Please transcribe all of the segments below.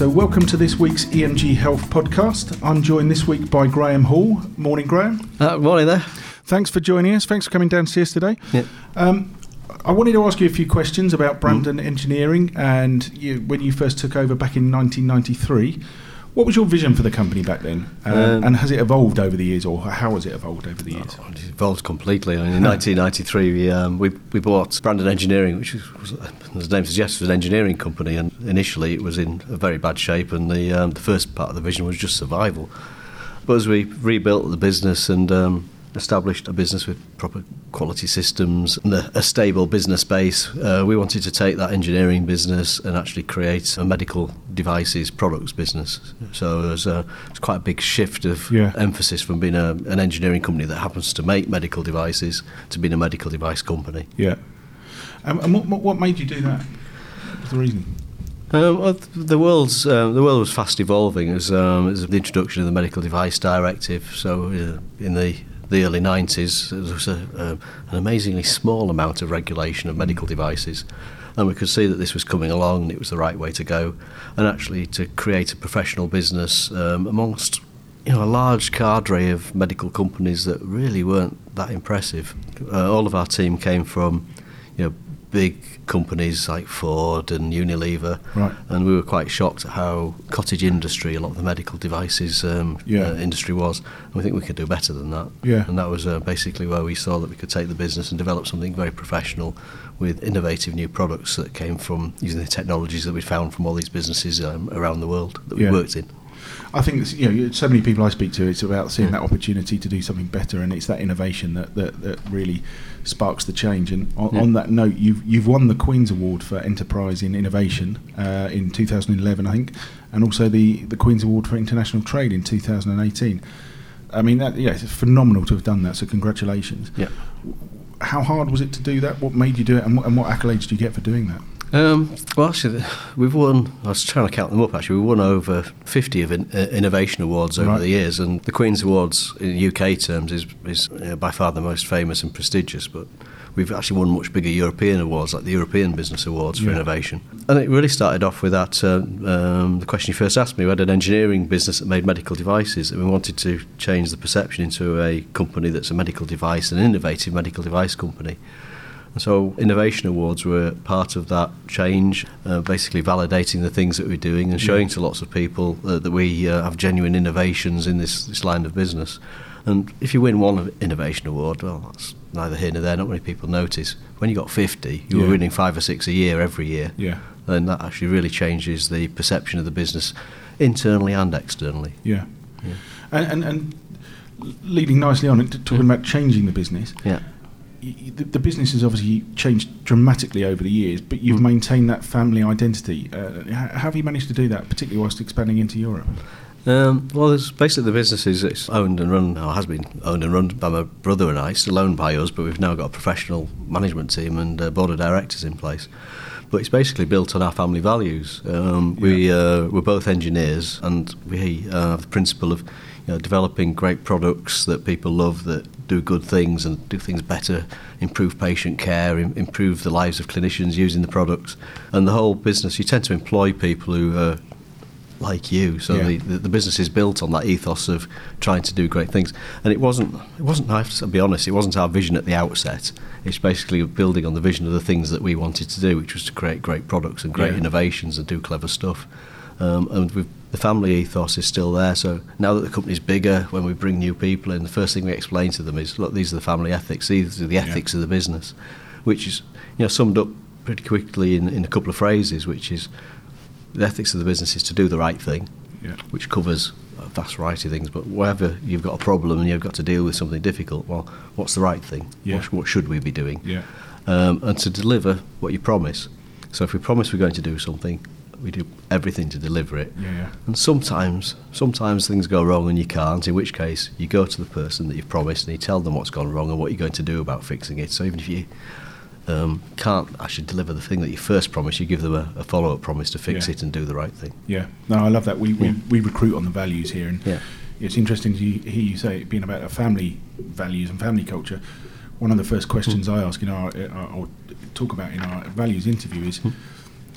So, welcome to this week's EMG Health podcast. I'm joined this week by Graeme Hall. Morning, Graeme. Uh, morning there. Thanks for joining us. Thanks for coming down to see us today. Yeah. Um, I wanted to ask you a few questions about Brandon Engineering and you, when you first took over back in 1993. What was your vision for the company back then? Um, Um, and has it evolved over the years, or how has it evolved over the years? Oh, it evolved completely. I mean, in 1993, we, um, we, we bought Brandon Engineering, which was, was, as the name suggests, was an engineering company. And initially, it was in a very bad shape, and the, um, the first part of the vision was just survival. But as we rebuilt the business and um, established a business with proper quality systems and a, a stable business base, uh, we wanted to take that engineering business and actually create a medical devices products business. So there's a, it's quite a big shift of Yeah. emphasis from being a, an engineering company that happens to make medical devices to being a medical device company. Yeah. Um, and what, what, made you do that? What was the reason? Um, well, the world's um, the world was fast evolving as um, as the introduction of the medical device directive. So uh, in the the early 90s, there was a, an amazingly small amount of regulation of medical devices, and we could see that this was coming along and it was the right way to go, and actually to create a professional business um, amongst you know a large cadre of medical companies that really weren't that impressive. Uh, all of our team came from you know big companies like Ford and Unilever, Right. and we were quite shocked at how cottage industry a lot of the medical devices um, Yeah. uh, industry was. And we think we could do better than that. Yeah. And that was uh, basically where we saw that we could take the business and develop something very professional with innovative new products that came from using the technologies that we found from all these businesses um, around the world that we Yeah. worked in. I think you know, so many people I speak to, it's about seeing that opportunity to do something better, and it's that innovation that, that, that really sparks the change. And on, Yeah. on that note, you've you've won the Queen's Award for Enterprise in Innovation uh, in 2011, I think, and also the the Queen's Award for International Trade in 2018. I mean, that yeah, it's phenomenal to have done that. So congratulations. Yeah. How hard was it to do that? What made you do it, and what, and what accolades do you get for doing that? Um, well, actually, we've won. I was trying to count them up. Actually, we won over fifty of in, uh, innovation awards over Right. the years, and the Queen's Awards in UK terms is is uh, by far the most famous and prestigious. But we've actually won much bigger European awards, like the European Business Awards for Yeah. innovation. And it really started off with that. Uh, um, the question you first asked me. We had an engineering business that made medical devices, and we wanted to change the perception into a company that's a medical device, an innovative medical device company. So innovation awards were part of that change, uh, basically validating the things that we're doing and showing to lots of people uh, that we uh, have genuine innovations in this, this line of business. And if you win one innovation award, well, that's neither here nor there. Not many people notice. When you got 50, you Yeah. were winning five or six a year every year. Yeah. Then that actually really changes the perception of the business internally and externally. Yeah. Yeah. And, and and leading nicely on talking about changing the business. Yeah. The, the business has obviously changed dramatically over the years, but you've Mm. maintained that family identity. Uh, how have you managed to do that, particularly whilst expanding into Europe? Um, well, there's basically the business is it's owned and run, or has been owned and run by my brother and I, still owned by us, but we've now got a professional management team and a board of directors in place. But it's basically built on our family values. Um, We uh, we're both engineers, and we uh, have the principle of know, developing great products that people love, that do good things and do things better, improve patient care, im- improve the lives of clinicians using the products, and the whole business. You tend to employ people who are like you. So Yeah. the, the, the business is built on that ethos of trying to do great things. And it wasn't, it wasn't, I have to be honest, it wasn't our vision at the outset. It's basically building on the vision of the things that we wanted to do, which was to create great products and great Yeah. innovations and do clever stuff. Um, and the family ethos is still there. So now that the company's bigger, when we bring new people in, the first thing we explain to them is, look, these are the family ethics. These are the ethics of the business, which is, you know, summed up pretty quickly in, in a couple of phrases, which is the ethics of the business is to do the right thing, Yeah. which covers a vast variety of things. But wherever you've got a problem and you've got to deal with something difficult, well, what's the right thing? Yeah. What, what should we be doing? Yeah. Um, and to deliver what you promise. So if we promise we're going to do something, we do everything to deliver it. Yeah. yeah. And sometimes, sometimes things go wrong and you can't. In which case, you go to the person that you've promised and you tell them what's gone wrong and what you're going to do about fixing it. So even if you um, can't actually deliver the thing that you first promised, you give them a, a follow-up promise to fix Yeah. it and do the right thing. Yeah. No, I love that. We, we, we recruit on the values here, and Yeah. it's interesting to hear you say it being about a family values and family culture. One of the first questions I ask in our, uh, or talk about in our values interview is,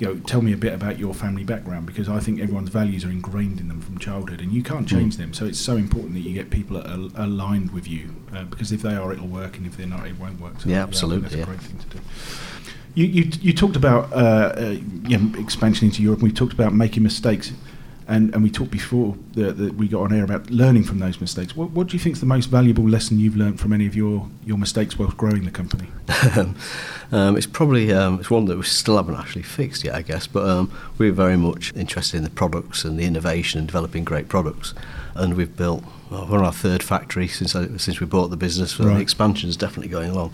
you know, tell me a bit about your family background because I think everyone's values are ingrained in them from childhood, and you can't change them. So it's so important that you get people are aligned with you uh, because if they are, it'll work, and if they're not, it won't work. So, Yeah, absolutely, that's yeah. a great thing to do. You, you, you talked about uh, uh, you know, expansion into Europe, and we talked about making mistakes, and, and we talked before that, that we got on air about learning from those mistakes. What, what do you think is the most valuable lesson you've learned from any of your, your mistakes whilst growing the company? um, it's probably um, it's one that we still haven't actually fixed yet, I guess. But um, we're very much interested in the products and the innovation and developing great products. And we've built well, we're on our third factory since I, since we bought the business. So Right. the expansion is definitely going along.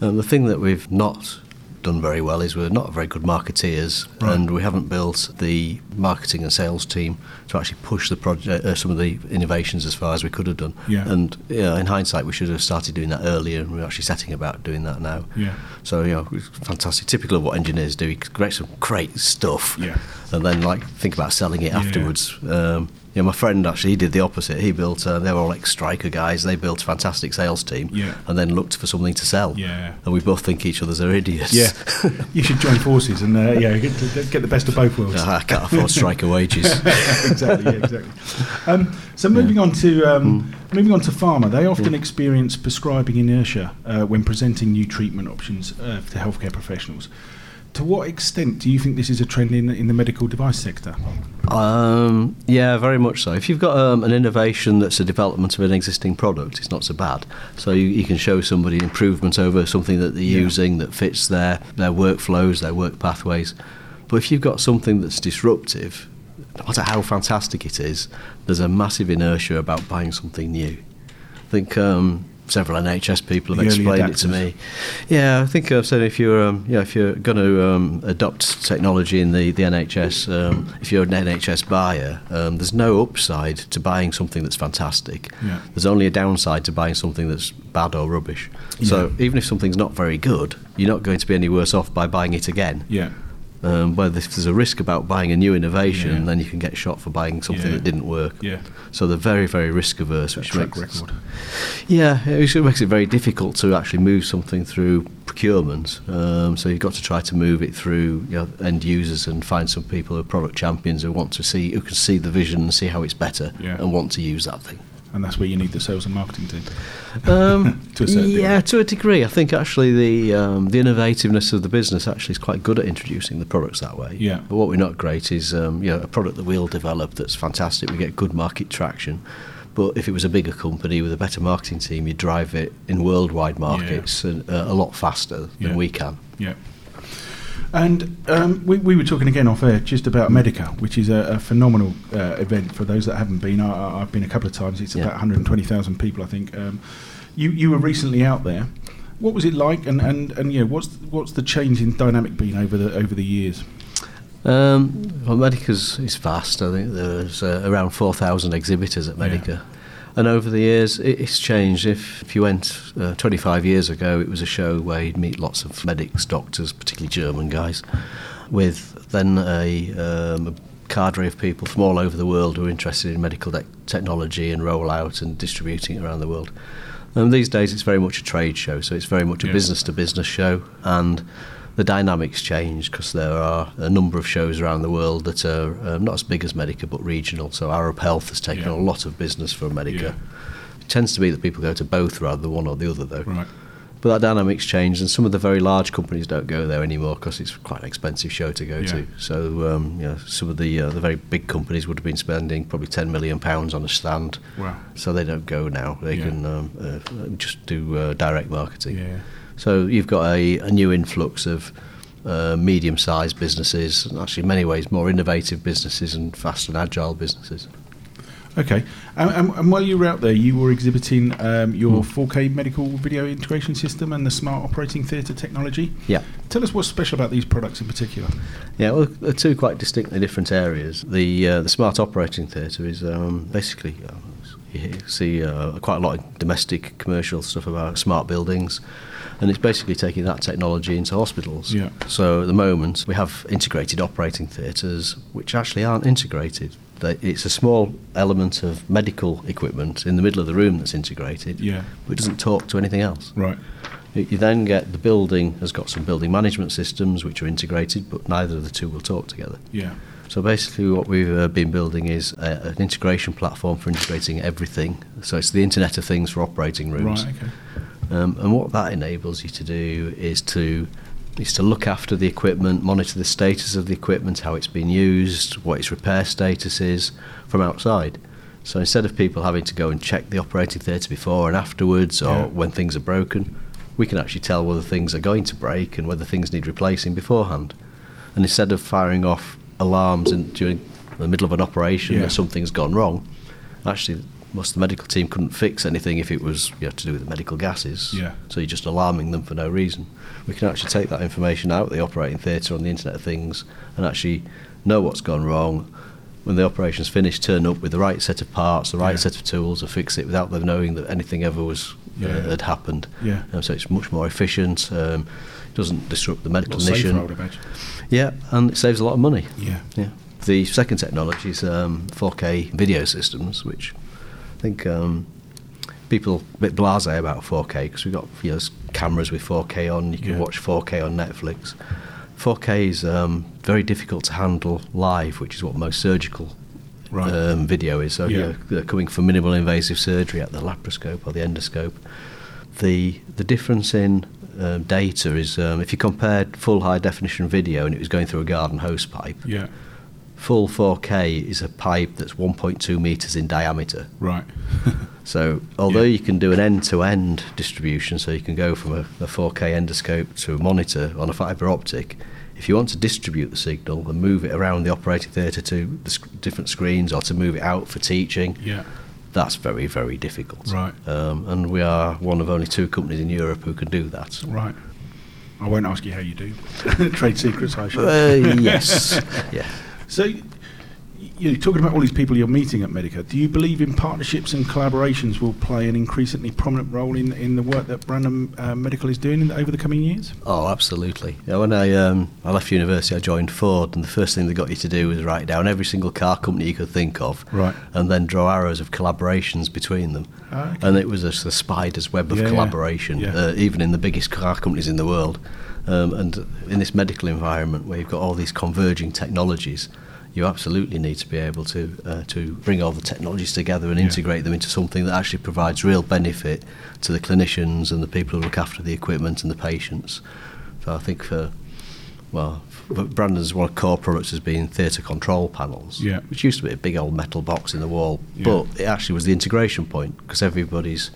Um, the thing that we've not done very well is we're not very good marketeers, Right. and we haven't built the marketing and sales team to actually push the project, uh, some of the innovations as far as we could have done. Yeah. And yeah, in hindsight, we should have started doing that earlier, and we're actually setting about doing that now. Yeah. So you know, it's fantastic, typical of what engineers do. You create some great stuff, Yeah. and then like think about selling it Yeah. afterwards. Um, yeah, my friend actually he did the opposite. He built. Uh, they were all ex-Stryker guys. They built a fantastic sales team, Yeah. and then looked for something to sell. Yeah. And we both think each other's are idiots. Yeah, you should join forces and uh, yeah, get, get the best of both worlds. I can't afford Stryker wages. exactly, yeah, exactly. Um, so moving on to um, moving on to pharma, they often experience prescribing inertia uh, when presenting new treatment options uh, to healthcare professionals. To what extent do you think this is a trend in in the medical device sector? Um, yeah, very much so. If you've got um, an innovation that's a development of an existing product, it's not so bad. So you, you can show somebody improvement over something that they're Yeah. using that fits their, their workflows, their work pathways. But if you've got something that's disruptive, no matter how fantastic it is, there's a massive inertia about buying something new. I think um, several NHS people have The explained it to me. Yeah, I think I've said if you're um, yeah if you're going to um, adopt technology in the the NHS, um, if you're an NHS buyer, um, there's no upside to buying something that's fantastic. Yeah. There's only a downside to buying something that's bad or rubbish. So Yeah. even if something's not very good, you're not going to be any worse off by buying it again. Yeah, Um, where if there's a risk about buying a new innovation, Yeah. then you can get shot for buying something Yeah. that didn't work. yeah, So they're very, very risk averse, which track makes record. yeah, it makes it very difficult to actually move something through procurement. Um, so you've got to try to move it through you know, end users and find some people who are product champions who want to see, who can see the vision and see how it's better Yeah. and want to use that thing. And that's where you need the sales and marketing team. Um, To a certain yeah, degree. to a degree. I think actually the um, the innovativeness of the business actually is quite good at introducing the products that way. Yeah. But what we're not great is um, you know a product that we'll develop that's fantastic. We get good market traction. But if it was a bigger company with a better marketing team, you'd drive it in worldwide markets and, uh, a lot faster Yeah. than we can. Yeah. And um, we, we were talking again off air just about Medica, which is a, a phenomenal uh, event for those that haven't been. I, I've been a couple of times. It's Yeah. about 120,000 people, I think. Um, you you were recently out there. What was it like? And and, and yeah, what's what's the change in dynamic been over the over the years? Um, well, Medica's is vast. I think there's uh, around 4,000 exhibitors at Medica. And over the years, it's changed. If, if you went uh, 25 years ago, it was a show where you'd meet lots of medics, doctors, particularly German guys, with then a, um, a cadre of people from all over the world who are interested in medical tech technology and rollout and distributing it around the world. Um, these days, it's very much a trade show, so it's very much a business to business show, and the dynamics change because there are a number of shows around the world that are um, not as big as Medica but regional. So Arab Health has taken Yeah. a lot of business from Medica. Yeah. It tends to be that people go to both rather than one or the other, though. Right. But that dynamics changed, and some of the very large companies don't go there anymore because it's quite an expensive show to go Yeah. to. So, um, you know, some of the uh, the very big companies would have been spending probably ten million pounds on a stand, Wow. so they don't go now. They can um, uh, just do uh, direct marketing. So you've got a, a new influx of uh, medium-sized businesses, and actually in many ways more innovative businesses and fast and agile businesses. Okay. And, and, and while you were out there, you were exhibiting um, your Hmm. 4K medical video integration system and the smart operating theatre technology. Yeah. Tell us what's special about these products in particular. Yeah, well, they're two quite distinctly different areas. The uh, the smart operating theatre is um, basically uh, you see uh, quite a lot of domestic commercial stuff about smart buildings, and it's basically taking that technology into hospitals. Yeah. So at the moment we have integrated operating theatres which actually aren't integrated. They, it's a small element of medical equipment in the middle of the room that's integrated, Yeah. but it doesn't talk to anything else. Right. You then get the building has got some building management systems which are integrated, but neither of the two will talk together. Yeah. So basically, what we've uh, been building is an integration platform for integrating everything. So it's the Internet of Things for operating rooms. Right. Okay. Um, and what that enables you to do is to is to look after the equipment, monitor the status of the equipment, how it's been used, what its repair status is from outside. So instead of people having to go and check the operating theatre before and afterwards, or Yeah. when things are broken, we can actually tell whether things are going to break and whether things need replacing beforehand. And instead of firing off alarms in, during the middle of an operation Yeah. that something's gone wrong, actually most of the medical team couldn't fix anything if it was you know, to do with the medical gases. Yeah. So you're just alarming them for no reason. We can actually take that information out of the operating theatre on the Internet of Things and actually know what's gone wrong. When the operation's finished, turn up with the right set of parts, the right Yeah. set of tools, and fix it without them knowing that anything ever was Yeah. uh, had happened. Yeah. Um, so it's much more efficient. Um, doesn't disrupt the medical lot safer, I clinician. would imagine. Yeah, and it saves a lot of money. Yeah. Yeah. The second technology is um, 4K video systems, which think um, people a bit blasé about 4K because we've got you know, cameras with 4K on. You can Yeah. watch 4K on Netflix. 4K is um, very difficult to handle live, which is what most surgical Right. um, video is. So Yeah. you know, they're coming for minimal invasive surgery at the laparoscope or the endoscope. The the difference in um, data is um, if you compared full high definition video and it was going through a garden hose pipe, Yeah. Full 4K is a pipe that's 1.2 meters in diameter. Right. So although Yeah. you can do an end-to-end distribution, so you can go from a, a 4K endoscope to a monitor on a fibre optic, if you want to distribute the signal and move it around the operating theatre to the sc- different screens or to move it out for teaching, yeah. that's very, very difficult. Right. Um, and we are one of only two companies in Europe who can do that. Right. I won't ask you how you do. Trade secrets, I should. Uh, yes. yeah. So, you're talking about all these people you're meeting at Medica. Do you believe in partnerships and collaborations will play an increasingly prominent role in, in the work that Brandon uh, Medical is doing in, over the coming years? Oh, absolutely. Yeah, when I um, I left university, I joined Ford, and the first thing they got you to do was write down every single car company you could think of, Right. and then draw arrows of collaborations between them. Ah, okay. And it was a, a spider's web of yeah. collaboration, Yeah. Uh, even in the biggest car companies in the world. Um, and in this medical environment where you've got all these converging technologies, you absolutely need to be able to uh, to bring all the technologies together and Yeah. integrate them into something that actually provides real benefit to the clinicians and the people who look after the equipment and the patients. So I think for well, Brandon's one of core products has been theatre control panels, Yeah. which used to be a big old metal box in the wall, Yeah. but it actually was the integration point because everybody's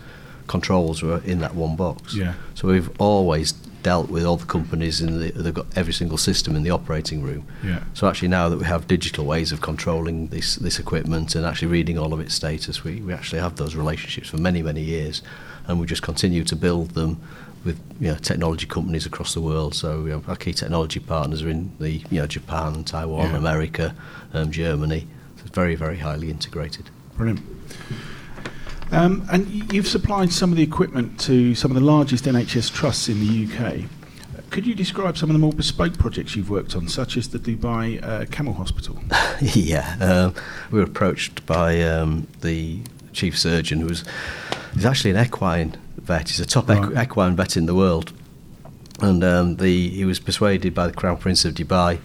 controls were in that one box. Yeah. So we've always dealt with all the companies in the they've got every single system in the operating room. Yeah. So actually now that we have digital ways of controlling this this equipment and actually reading all of its status, we, we actually have those relationships for many, many years and we just continue to build them with you know, technology companies across the world. So you know, our key technology partners are in the you know Japan, Taiwan, Yeah. America, um, Germany. So it's very, very highly integrated. Brilliant. Um, and you've supplied some of the equipment to some of the largest NHS trusts in the UK. Could you describe some of the more bespoke projects you've worked on, such as the Dubai uh, Camel Hospital? yeah, um, we were approached by um, the chief surgeon, who's actually an equine vet. He's a top equ- equine vet in the world, and um, the he was persuaded by the Crown Prince of Dubai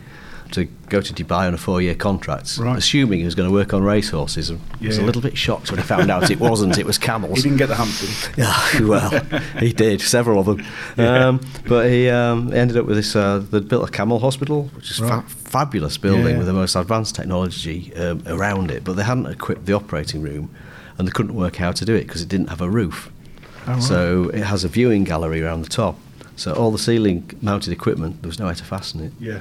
to go to Dubai on a four-year contract, Right. assuming he was going to work on racehorses. And he was Yeah. a little bit shocked when he found out it wasn't. It was camels. He didn't get the he? Yeah, well, he did several of them, Yeah. um, but he um, ended up with this. Uh, they built a camel hospital, which is a Right. fa- fabulous building Yeah. with the most advanced technology um, around it. But they hadn't equipped the operating room, and they couldn't work out how to do it because it didn't have a roof. Oh, right. So it has a viewing gallery around the top. So all the ceiling-mounted equipment, there was nowhere to fasten it. Yeah.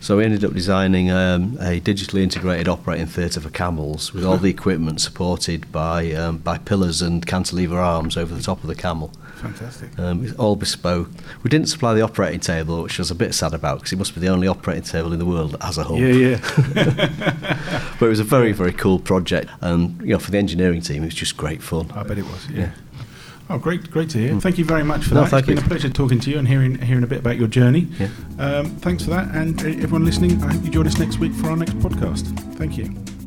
So we ended up designing um, a digitally integrated operating theatre for camels with all the equipment supported by um, by pillars and cantilever arms over the top of the camel. Fantastic. Um, it's all bespoke. We didn't supply the operating table, which I was a bit sad about because it must be the only operating table in the world has a hub. Yeah, yeah. But it was a very, very cool project, and you know, for the engineering team, it was just great fun. I bet it was. Yeah. Yeah. Oh, great, great to hear. Thank you very much for No, that. it's been you. a pleasure talking to you and hearing hearing a bit about your journey. Yeah. Um, thanks for that, and everyone listening, I hope you join us next week for our next podcast. Thank you.